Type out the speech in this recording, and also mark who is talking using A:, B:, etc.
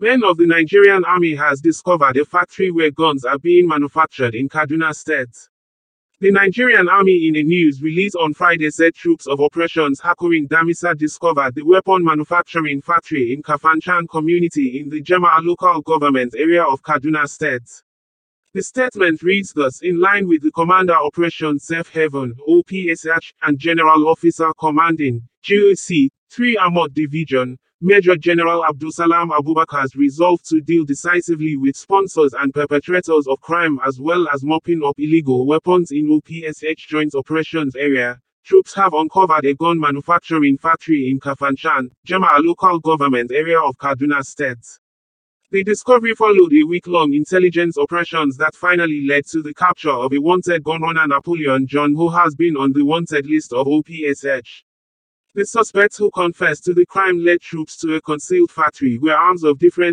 A: Men of the Nigerian Army has discovered a factory where guns are being manufactured in Kaduna State. The Nigerian Army in a news release on Friday said troops of Operations Hakorin Damisa discovered the weapon manufacturing factory in Kafanchan community in the Jama'a local government area of Kaduna State. The statement reads thus in line with the Commander Operation Safe Haven OPSH and General Officer Commanding GOC 3 Armored Division Major General Abdulsalam Abubakar's resolve to deal decisively with sponsors and perpetrators of crime as well as mopping up illegal weapons in OPSH Joint Operations Area. Troops have uncovered a gun manufacturing factory in Kafanchan, Jama'a local government area of Kaduna State. The discovery followed a week-long intelligence operations that finally led to the capture of a wanted gun runner Napoleon John who has been on the wanted list of OPSH. The suspects who confessed to the crime led troops to a concealed factory where arms of different